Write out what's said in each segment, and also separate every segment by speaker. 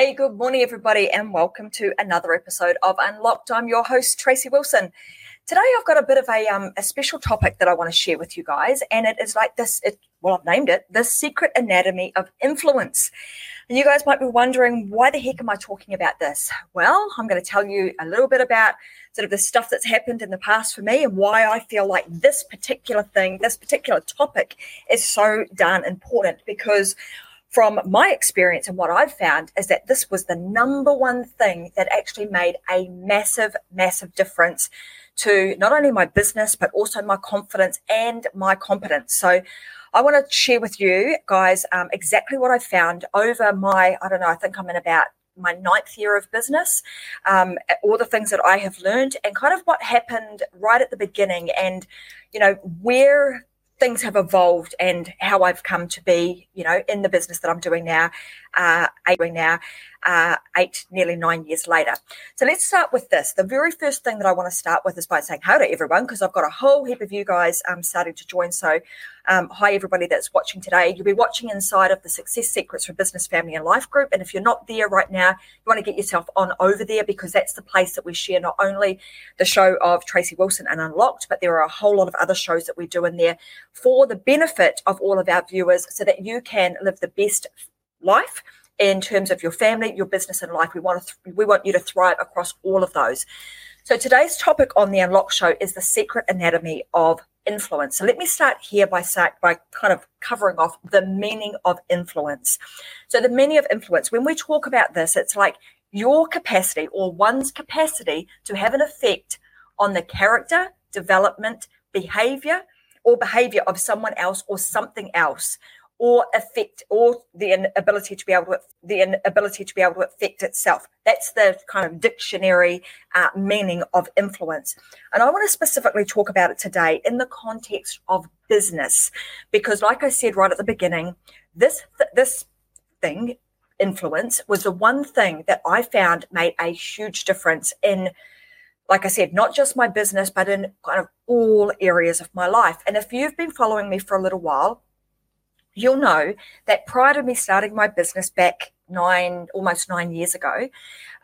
Speaker 1: Hey, good morning, everybody, and welcome to another episode of Unlocked. I'm your host, Tracy Wilson. Today, I've got a bit of a, um, a special topic that I want to share with you guys, and it is like this. It, well, I've named it the secret anatomy of influence. And you guys might be wondering, why the heck am I talking about this? Well, I'm going to tell you a little bit about sort of the stuff that's happened in the past for me and why I feel like this particular thing, this particular topic is so darn important because from my experience and what I've found is that this was the number one thing that actually made a massive, massive difference to not only my business, but also my confidence and my competence. So I want to share with you guys um, exactly what I found over my, I don't know, I think I'm in about my ninth year of business, um, all the things that I have learned, and kind of what happened right at the beginning, and you know where things have evolved and how I've come to be, you know, in the business that I'm doing now, uh, doing now, uh, eight, nearly nine years later. So let's start with this. The very first thing that I want to start with is by saying hello to everyone because I've got a whole heap of you guys um, starting to join. So, um, hi everybody that's watching today. You'll be watching inside of the Success Secrets for Business, Family, and Life group. And if you're not there right now, you want to get yourself on over there because that's the place that we share not only the show of Tracy Wilson and Unlocked, but there are a whole lot of other shows that we do in there for the benefit of all of our viewers so that you can live the best life in terms of your family, your business, and life. We want to th- we want you to thrive across all of those. So today's topic on the Unlock Show is the secret anatomy of influence. So let me start here by start by kind of covering off the meaning of influence. So the meaning of influence. When we talk about this, it's like your capacity or one's capacity to have an effect on the character, development, behavior, or behavior of someone else or something else or affect or the ability to be able to the ability to be able to affect itself that's the kind of dictionary uh, meaning of influence and i want to specifically talk about it today in the context of business because like i said right at the beginning this this thing influence was the one thing that i found made a huge difference in like I said, not just my business, but in kind of all areas of my life. And if you've been following me for a little while, you'll know that prior to me starting my business back nine, almost nine years ago,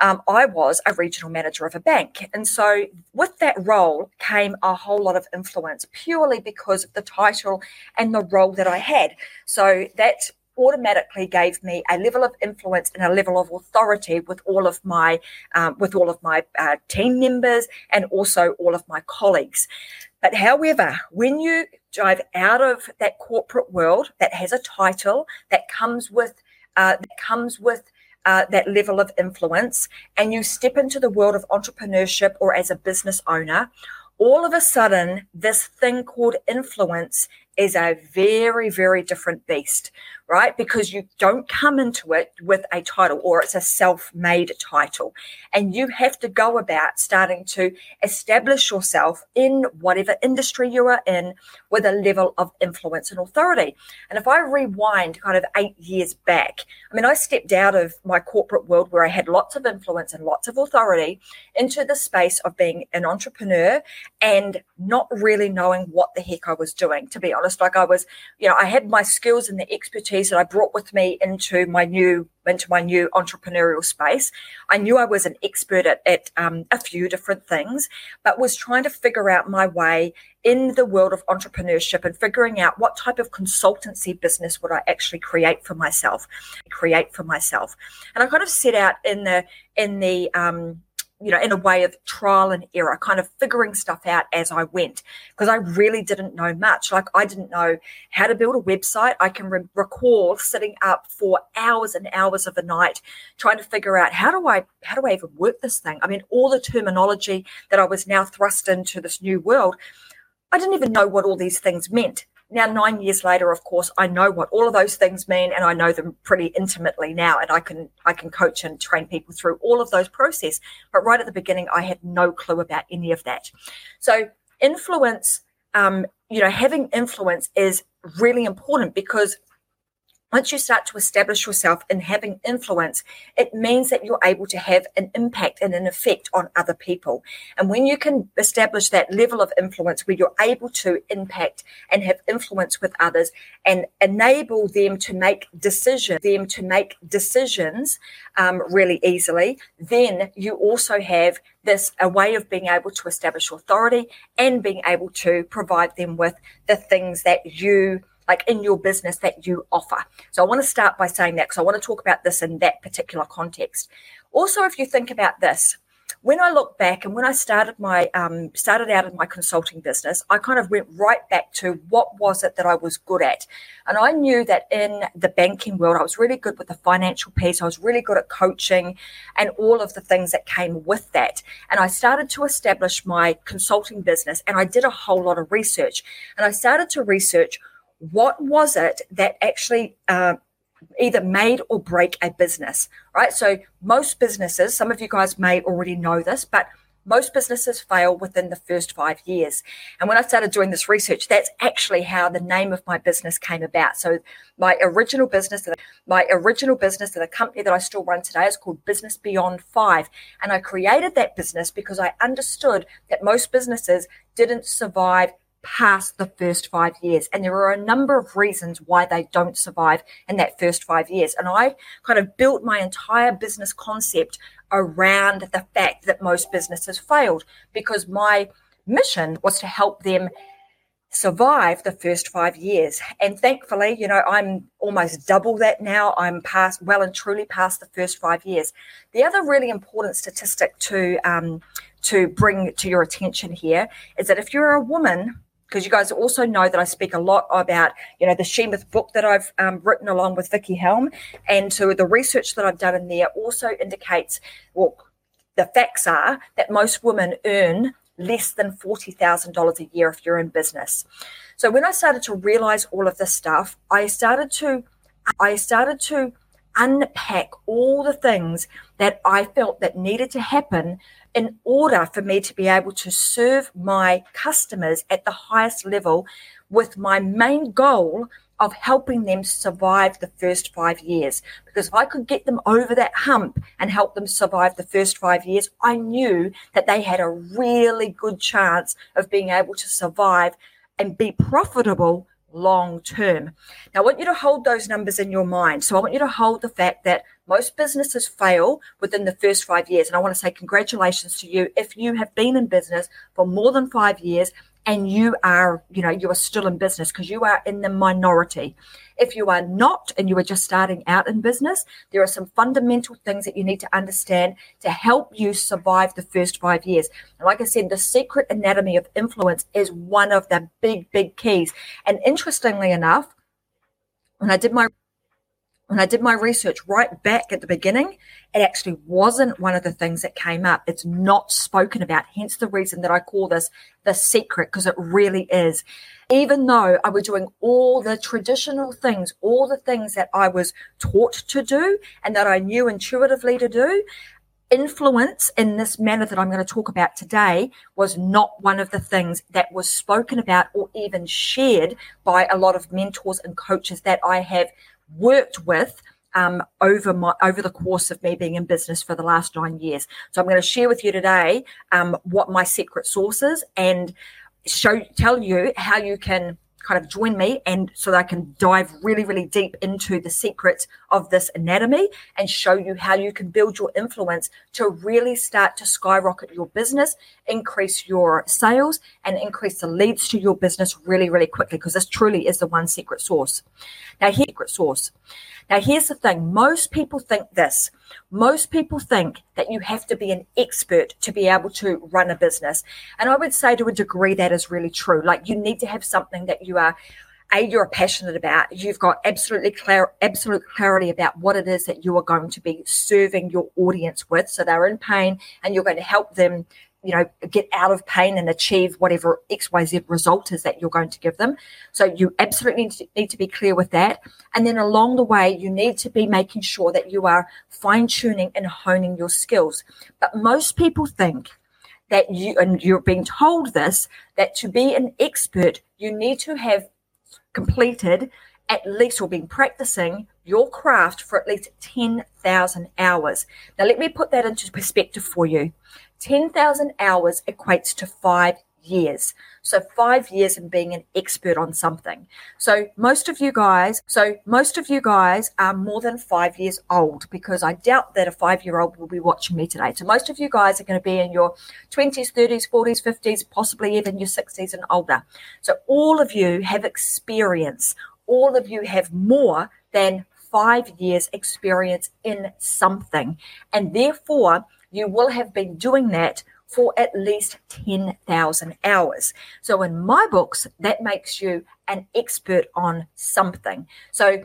Speaker 1: um, I was a regional manager of a bank. And so with that role came a whole lot of influence purely because of the title and the role that I had. So that automatically gave me a level of influence and a level of authority with all of my um, with all of my uh, team members and also all of my colleagues. But however, when you dive out of that corporate world that has a title that comes with uh, that comes with uh, that level of influence, and you step into the world of entrepreneurship or as a business owner, all of a sudden, this thing called influence is a very, very different beast, right? Because you don't come into it with a title or it's a self made title. And you have to go about starting to establish yourself in whatever industry you are in with a level of influence and authority. And if I rewind kind of eight years back, I mean, I stepped out of my corporate world where I had lots of influence and lots of authority into the space of being an entrepreneur and not really knowing what the heck I was doing, to be honest honest. Like I was, you know, I had my skills and the expertise that I brought with me into my new into my new entrepreneurial space. I knew I was an expert at, at um, a few different things, but was trying to figure out my way in the world of entrepreneurship and figuring out what type of consultancy business would I actually create for myself, create for myself. And I kind of set out in the in the um, you know, in a way of trial and error, kind of figuring stuff out as I went, because I really didn't know much. Like I didn't know how to build a website. I can re- recall sitting up for hours and hours of the night trying to figure out how do I how do I even work this thing. I mean, all the terminology that I was now thrust into this new world, I didn't even know what all these things meant. Now, nine years later, of course, I know what all of those things mean, and I know them pretty intimately now, and I can I can coach and train people through all of those process. But right at the beginning, I had no clue about any of that. So, influence, um, you know, having influence is really important because once you start to establish yourself in having influence, it means that you're able to have an impact and an effect on other people. And when you can establish that level of influence where you're able to impact and have influence with others and enable them to make decisions, them to make decisions um, really easily, then you also have this a way of being able to establish authority and being able to provide them with the things that you like in your business that you offer. So I want to start by saying that because I want to talk about this in that particular context. Also, if you think about this, when I look back and when I started my um, started out in my consulting business, I kind of went right back to what was it that I was good at, and I knew that in the banking world, I was really good with the financial piece. I was really good at coaching, and all of the things that came with that. And I started to establish my consulting business, and I did a whole lot of research, and I started to research what was it that actually uh, either made or break a business, right? So most businesses, some of you guys may already know this, but most businesses fail within the first five years. And when I started doing this research, that's actually how the name of my business came about. So my original business, my original business, and the company that I still run today is called Business Beyond Five. And I created that business because I understood that most businesses didn't survive past the first five years. And there are a number of reasons why they don't survive in that first five years. And I kind of built my entire business concept around the fact that most businesses failed because my mission was to help them survive the first five years. And thankfully, you know, I'm almost double that now. I'm past, well and truly past the first five years. The other really important statistic to, um, to bring to your attention here is that if you're a woman because you guys also know that I speak a lot about, you know, the She-Myth book that I've um, written along with Vicky Helm. And so the research that I've done in there also indicates, well, the facts are that most women earn less than $40,000 a year if you're in business. So when I started to realize all of this stuff, I started to, I started to unpack all the things that I felt that needed to happen in order for me to be able to serve my customers at the highest level with my main goal of helping them survive the first five years. Because if I could get them over that hump and help them survive the first five years, I knew that they had a really good chance of being able to survive and be profitable long term. Now, I want you to hold those numbers in your mind. So, I want you to hold the fact that most businesses fail within the first five years. And I want to say congratulations to you if you have been in business for more than five years and you are, you know, you are still in business because you are in the minority. If you are not and you are just starting out in business, there are some fundamental things that you need to understand to help you survive the first five years. And like I said, the secret anatomy of influence is one of the big, big keys. And interestingly enough, when I did my when I did my research right back at the beginning, it actually wasn't one of the things that came up. It's not spoken about. Hence the reason that I call this the secret, because it really is. Even though I was doing all the traditional things, all the things that I was taught to do and that I knew intuitively to do, influence in this manner that I'm going to talk about today was not one of the things that was spoken about or even shared by a lot of mentors and coaches that I have worked with um, over my over the course of me being in business for the last nine years. So I'm going to share with you today um, what my secret sauce is and show tell you how you can kind of join me and so that I can dive really, really deep into the secrets of this anatomy and show you how you can build your influence to really start to skyrocket your business, increase your sales, and increase the leads to your business really, really quickly because this truly is the one secret sauce. Now, here, secret sauce. Now, here's the thing most people think this. Most people think that you have to be an expert to be able to run a business. And I would say to a degree that is really true. Like you need to have something that you are a you're passionate about you've got absolutely clar- absolute clarity about what it is that you are going to be serving your audience with so they're in pain and you're going to help them you know, get out of pain and achieve whatever XYZ result is that you're going to give them. So you absolutely need to be clear with that. And then along the way, you need to be making sure that you are fine tuning and honing your skills. But most people think that you, and you're being told this, that to be an expert, you need to have completed at least or been practicing your craft for at least 10,000 hours. Now, let me put that into perspective for you. 10,000 hours equates to five years. So five years in being an expert on something. So most of you guys, so most of you guys are more than five years old because I doubt that a five year old will be watching me today. So most of you guys are going to be in your 20s, 30s, 40s, 50s, possibly even your 60s and older. So all of you have experience. All of you have more than five years experience in something. And therefore, you will have been doing that for at least 10,000 hours. So, in my books, that makes you an expert on something. So,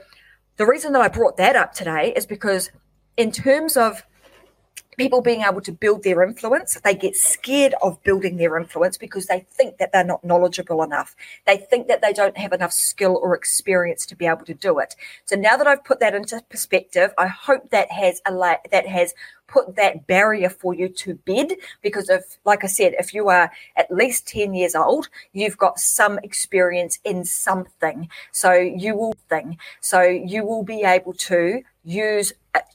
Speaker 1: the reason that I brought that up today is because, in terms of people being able to build their influence, they get scared of building their influence because they think that they're not knowledgeable enough. They think that they don't have enough skill or experience to be able to do it. So now that I've put that into perspective, I hope that has a la- that has put that barrier for you to bed because if like i said if you are at least 10 years old you've got some experience in something so you will thing so you will be able to use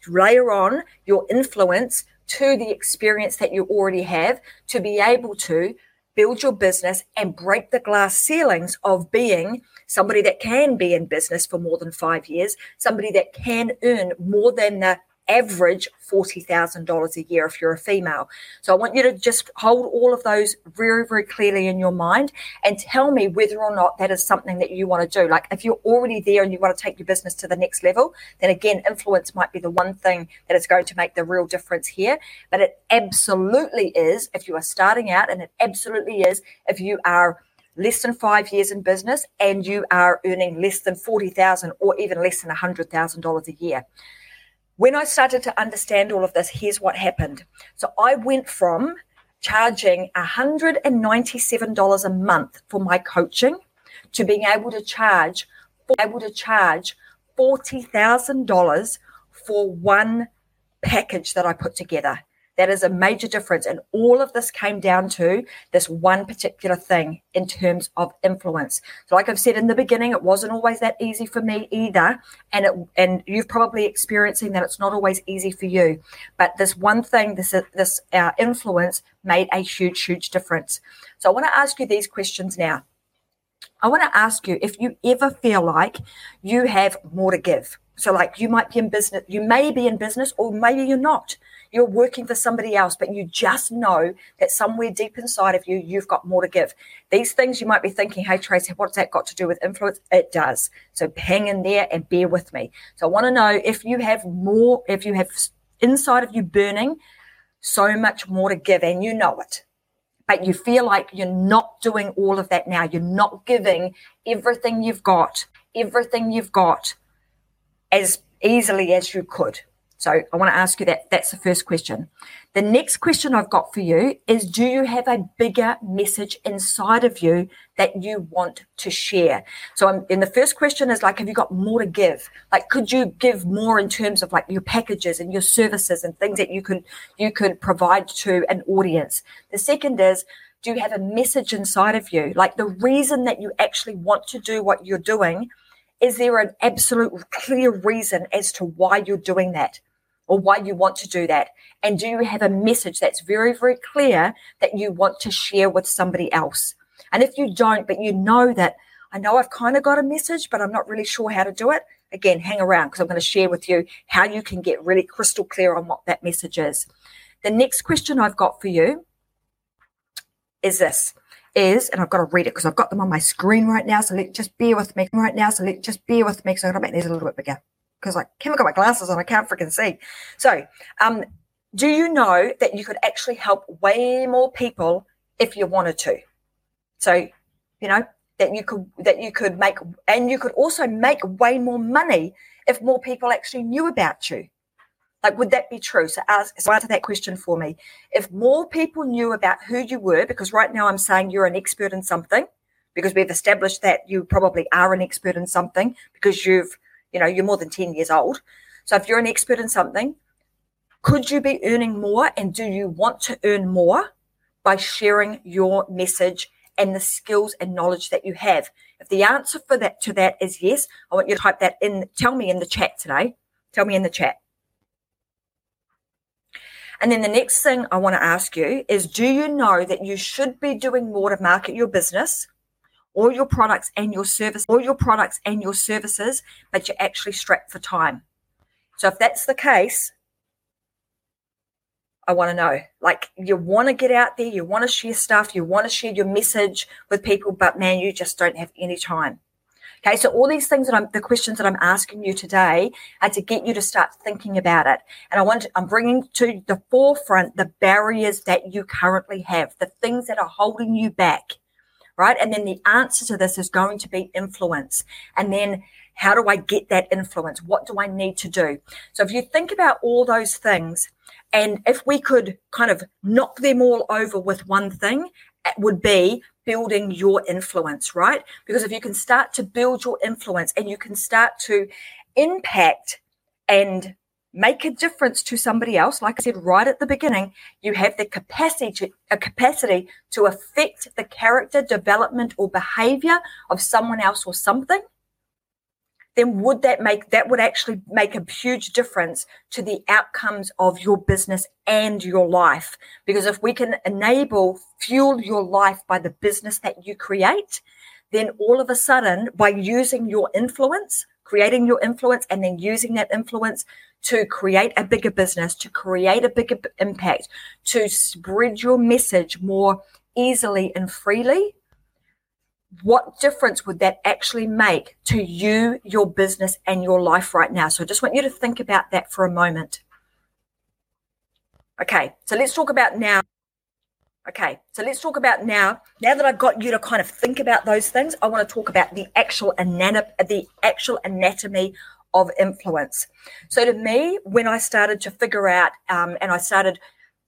Speaker 1: layer on your influence to the experience that you already have to be able to build your business and break the glass ceilings of being somebody that can be in business for more than five years, somebody that can earn more than the average $40,000 a year if you're a female. So I want you to just hold all of those very, very clearly in your mind and tell me whether or not that is something that you want to do. Like if you're already there and you want to take your business to the next level, then again, influence might be the one thing that is going to make the real difference here. But it absolutely is if you are starting out, and it absolutely is if you are less than five years in business and you are earning less than 40,000 or even less than $100,000 a year when I started to understand all of this, here's what happened. So I went from charging $197 a month for my coaching to being able to charge able to charge $40,000 for one package that I put together. That is a major difference. And all of this came down to this one particular thing in terms of influence. So, like I've said in the beginning, it wasn't always that easy for me either. And it, and you've probably experiencing that it's not always easy for you. But this one thing, this this uh, influence made a huge, huge difference. So I want to ask you these questions now. I want to ask you if you ever feel like you have more to give. So, like you might be in business, you may be in business, or maybe you're not. You're working for somebody else, but you just know that somewhere deep inside of you, you've got more to give. These things you might be thinking, hey, Tracy, what's that got to do with influence? It does. So, hang in there and bear with me. So, I want to know if you have more, if you have inside of you burning so much more to give, and you know it but you feel like you're not doing all of that now. You're not giving everything you've got, everything you've got as easily as you could. So I want to ask you that. That's the first question. The next question I've got for you is Do you have a bigger message inside of you that you want to share? So I'm, and the first question is like, have you got more to give? Like, could you give more in terms of like your packages and your services and things that you can you can provide to an audience? The second is, do you have a message inside of you? Like the reason that you actually want to do what you're doing is there an absolute clear reason as to why you're doing that or why you want to do that? And do you have a message that's very, very clear that you want to share with somebody else? And if you don't, but you know that I know I've kind of got a message, but I'm not really sure how to do it, again, hang around because I'm going to share with you how you can get really crystal clear on what that message is. The next question I've got for you is this is, and I've got to read it because I've got them on my screen right now. So let, just bear with me right now. So let, just bear with me because I'm to make these a little bit bigger because I haven't got my glasses on. I can't freaking see. So, um, do you know that you could actually help way more people if you wanted to? So, you know, that you could that you could make and you could also make way more money if more people actually knew about you. Like, would that be true? So, ask, so answer that question for me. If more people knew about who you were, because right now I'm saying you're an expert in something, because we've established that you probably are an expert in something because you've, you know, you're more than 10 years old. So, if you're an expert in something, could you be earning more? And do you want to earn more by sharing your message and the skills and knowledge that you have? If the answer for that to that is yes, I want you to type that in. Tell me in the chat today. Tell me in the chat. And then the next thing I want to ask you is do you know that you should be doing more to market your business? or your products and your service, or your products and your services, but you're actually strapped for time. So if that's the case, I want to know. Like you want to get out there, you want to share stuff, you want to share your message with people, but man, you just don't have any time. Okay, so all these things that I'm, the questions that I'm asking you today are to get you to start thinking about it. And I want, to, I'm bringing to the forefront the barriers that you currently have, the things that are holding you back, right? And then the answer to this is going to be influence. And then how do I get that influence? What do I need to do? So if you think about all those things, and if we could kind of knock them all over with one thing, it would be building your influence, right? Because if you can start to build your influence and you can start to impact and make a difference to somebody else, like I said right at the beginning, you have the capacity to, a capacity to affect the character development or behavior of someone else or something then would that make that would actually make a huge difference to the outcomes of your business and your life. Because if we can enable fuel your life by the business that you create then all of a sudden by using your influence creating your influence and then using that influence to create a bigger business to create a bigger impact to spread your message more easily and freely what difference would that actually make to you, your business, and your life right now? So I just want you to think about that for a moment. Okay, so let's talk about now. Okay, so let's talk about now. Now that I've got you to kind of think about those things, I want to talk about the actual anatomy, the actual anatomy of influence. So to me, when I started to figure out, um, and I started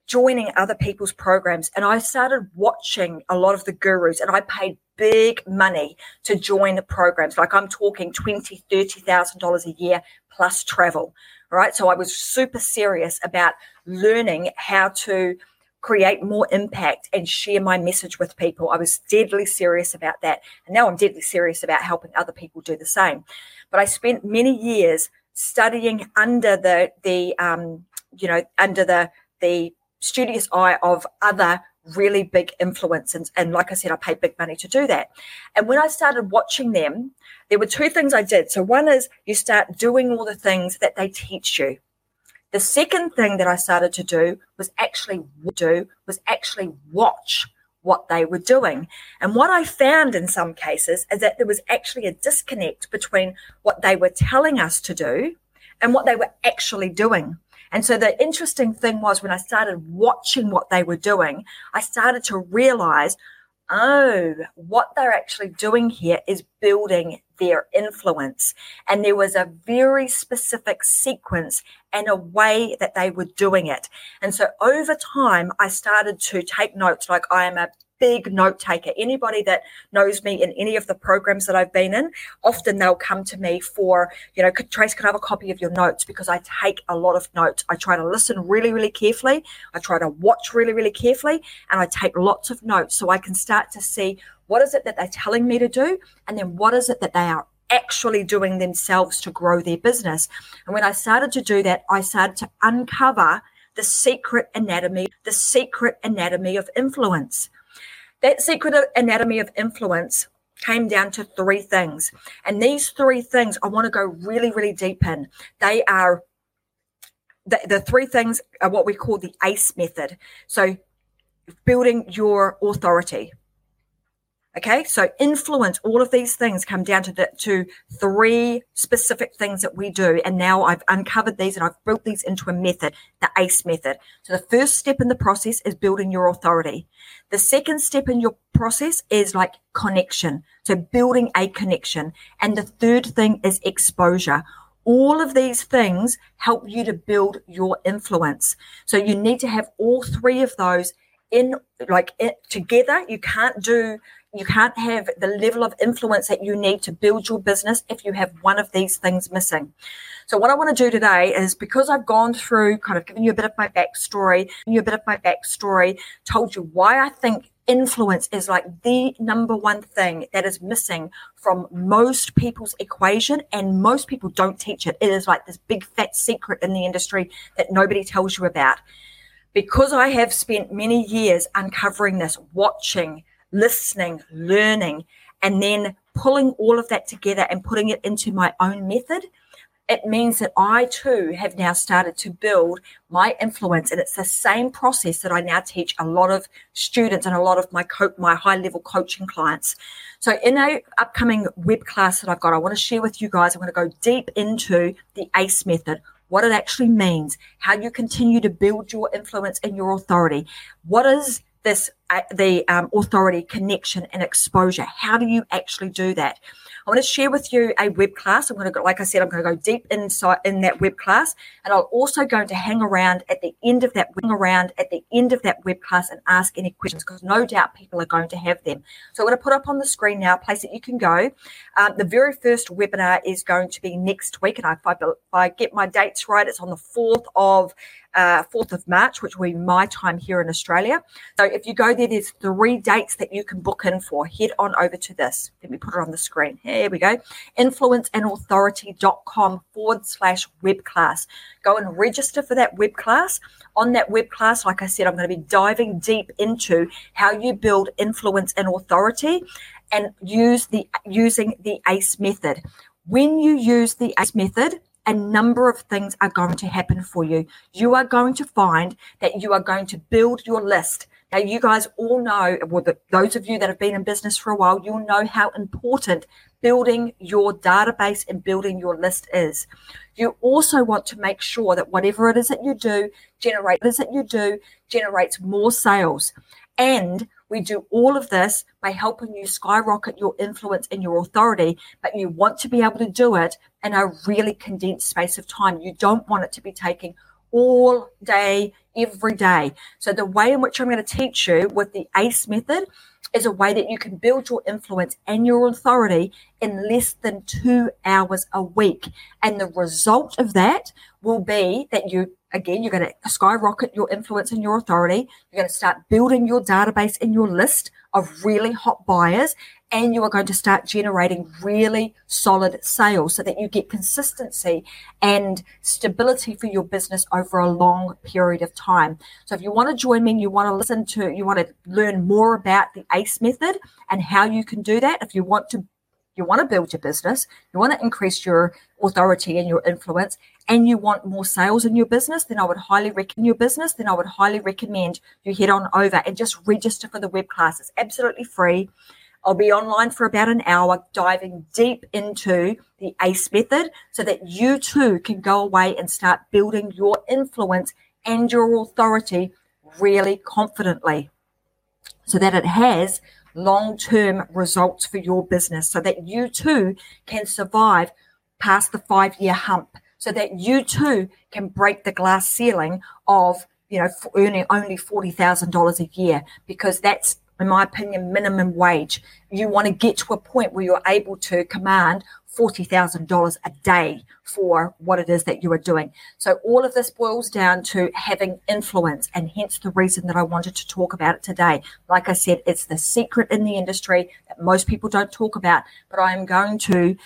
Speaker 1: joining other people's programs, and I started watching a lot of the gurus, and I paid big money to join the programs. Like I'm talking twenty, thirty thousand dollars a year plus travel. Right. So I was super serious about learning how to create more impact and share my message with people. I was deadly serious about that. And now I'm deadly serious about helping other people do the same. But I spent many years studying under the the um, you know, under the the studious eye of other really big influence. And, and like I said, I paid big money to do that. And when I started watching them, there were two things I did. So one is you start doing all the things that they teach you. The second thing that I started to do was actually do was actually watch what they were doing. And what I found in some cases is that there was actually a disconnect between what they were telling us to do and what they were actually doing. And so the interesting thing was when I started watching what they were doing, I started to realize, oh, what they're actually doing here is building their influence. And there was a very specific sequence and a way that they were doing it. And so over time, I started to take notes like I am a big note taker. Anybody that knows me in any of the programs that I've been in, often they'll come to me for, you know, Trace, can I have a copy of your notes? Because I take a lot of notes. I try to listen really, really carefully. I try to watch really, really carefully. And I take lots of notes so I can start to see what is it that they're telling me to do? And then what is it that they are actually doing themselves to grow their business? And when I started to do that, I started to uncover the secret anatomy, the secret anatomy of influence. That secret anatomy of influence came down to three things. And these three things I want to go really, really deep in. They are the, the three things are what we call the ACE method. So building your authority, Okay, so influence, all of these things come down to the, to three specific things that we do. And now I've uncovered these and I've built these into a method, the ACE method. So the first step in the process is building your authority. The second step in your process is like connection. So building a connection. And the third thing is exposure. All of these things help you to build your influence. So you need to have all three of those in like together. You can't do you can't have the level of influence that you need to build your business if you have one of these things missing. So what I want to do today is because I've gone through kind of giving you a bit of my backstory, you a bit of my backstory, told you why I think influence is like the number one thing that is missing from most people's equation and most people don't teach it it is like this big fat secret in the industry that nobody tells you about because i have spent many years uncovering this watching listening learning and then pulling all of that together and putting it into my own method it means that I too have now started to build my influence. And it's the same process that I now teach a lot of students and a lot of my co- my high level coaching clients. So in a upcoming web class that I've got, I want to share with you guys, I'm going to go deep into the ACE method, what it actually means, how you continue to build your influence and your authority. What is this, uh, the um, authority connection and exposure? How do you actually do that? I want to share with you a web class. I'm going to go, like I said, I'm going to go deep inside in that web class, and I'll also going to hang around at the end of that hang around at the end of that web class and ask any questions because no doubt people are going to have them. So I'm going to put up on the screen now a place that you can go. Um, the very first webinar is going to be next week, and if I, if I get my dates right, it's on the fourth of uh, 4th of March, which will be my time here in Australia. So if you go there, there's three dates that you can book in for. Head on over to this. Let me put it on the screen. Here we go. Influenceandauthority.com forward slash web class. Go and register for that web class. On that web class, like I said, I'm going to be diving deep into how you build influence and authority and use the using the ACE method. When you use the ACE method, a number of things are going to happen for you. You are going to find that you are going to build your list. Now, you guys all know, well, the, those of you that have been in business for a while, you'll know how important building your database and building your list is. You also want to make sure that whatever it is that you do, generate, it is that you do, generates more sales. And we do all of this by helping you skyrocket your influence and your authority, but you want to be able to do it in a really condensed space of time. You don't want it to be taking all day, every day. So the way in which I'm going to teach you with the ACE method is a way that you can build your influence and your authority in less than two hours a week. And the result of that will be that you again, you're going to skyrocket your influence and your authority. You're going to start building your database and your list of really hot buyers, and you are going to start generating really solid sales so that you get consistency and stability for your business over a long period of time. So, if you want to join me, you want to listen to, you want to learn more about the ACE method and how you can do that. If you want to you want to build your business, you want to increase your authority and your influence, and you want more sales in your business, then I would highly recommend your business, then I would highly recommend you head on over and just register for the web class. It's absolutely free. I'll be online for about an hour, diving deep into the ACE method so that you too can go away and start building your influence and your authority really confidently so that it has long term results for your business so that you too can survive past the five year hump, so that you too can break the glass ceiling of you know earning only $40,000 a year because that's in my opinion minimum wage. You want to get to a point where you're able to command $40,000 a day for what it is that you are doing. So all of this boils down to having influence and hence the reason that I wanted to talk about it today. Like I said, it's the secret in the industry that most people don't talk about, but I am going to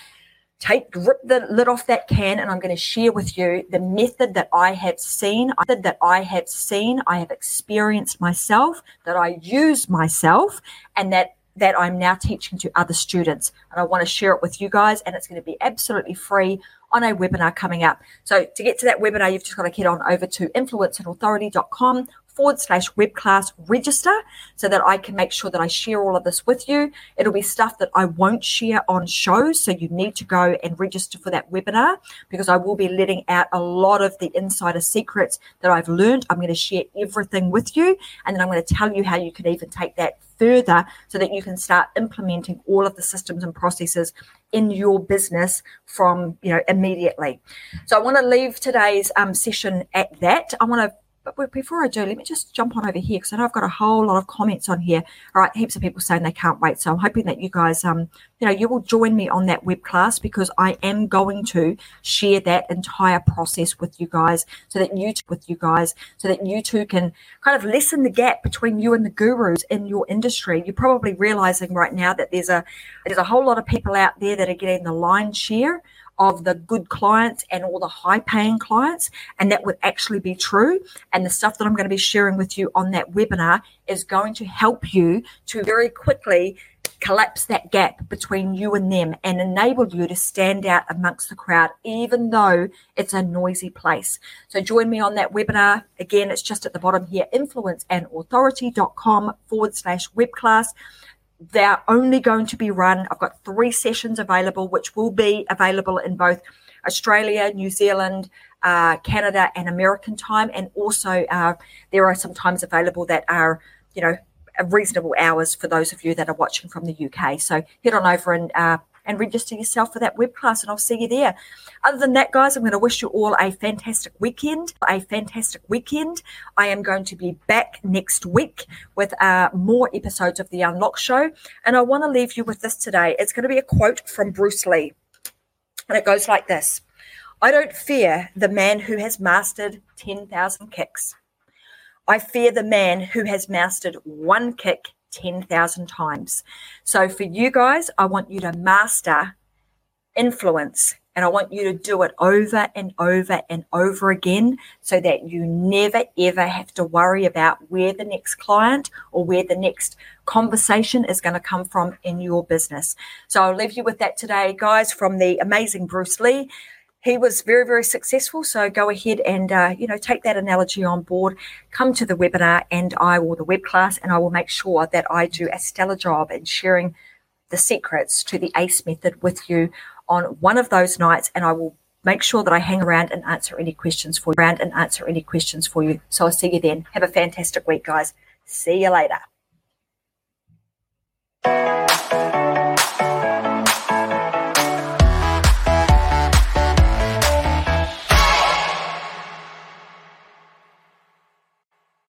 Speaker 1: take rip the lid off that can and I'm going to share with you the method that I have seen, that I have seen, I have experienced myself, that I use myself, and that that I'm now teaching to other students. And I want to share it with you guys, and it's going to be absolutely free on a webinar coming up. So to get to that webinar, you've just got to head on over to influenceandauthority.com forward slash web class register so that I can make sure that I share all of this with you. It'll be stuff that I won't share on shows. So you need to go and register for that webinar because I will be letting out a lot of the insider secrets that I've learned. I'm going to share everything with you. And then I'm going to tell you how you can even take that further so that you can start implementing all of the systems and processes in your business from you know immediately so i want to leave today's um, session at that i want to but before I do, let me just jump on over here because I know I've got a whole lot of comments on here. All right, heaps of people saying they can't wait. So I'm hoping that you guys, um, you know, you will join me on that web class because I am going to share that entire process with you guys, so that you with you guys, so that you too can kind of lessen the gap between you and the gurus in your industry. You're probably realizing right now that there's a there's a whole lot of people out there that are getting the line share of the good clients and all the high paying clients. And that would actually be true. And the stuff that I'm going to be sharing with you on that webinar is going to help you to very quickly collapse that gap between you and them and enable you to stand out amongst the crowd, even though it's a noisy place. So join me on that webinar. Again, it's just at the bottom here, influenceandauthority.com forward slash web class. They're only going to be run. I've got three sessions available, which will be available in both Australia, New Zealand, uh, Canada, and American time. And also, uh, there are some times available that are, you know, reasonable hours for those of you that are watching from the UK. So head on over and uh, and register yourself for that web class, and I'll see you there. Other than that, guys, I'm going to wish you all a fantastic weekend. A fantastic weekend. I am going to be back next week with uh, more episodes of The Unlock Show. And I want to leave you with this today. It's going to be a quote from Bruce Lee. And it goes like this I don't fear the man who has mastered 10,000 kicks. I fear the man who has mastered one kick 10,000 times. So for you guys, I want you to master influence and I want you to do it over and over and over again so that you never ever have to worry about where the next client or where the next conversation is going to come from in your business. So I'll leave you with that today, guys, from the amazing Bruce Lee he was very, very successful. So go ahead and, uh, you know, take that analogy on board. Come to the webinar and I will, the web class, and I will make sure that I do a stellar job in sharing the secrets to the ACE method with you on one of those nights. And I will make sure that I hang around and answer any questions for you, around and answer any questions for you. So I'll see you then. Have a fantastic week, guys. See you later.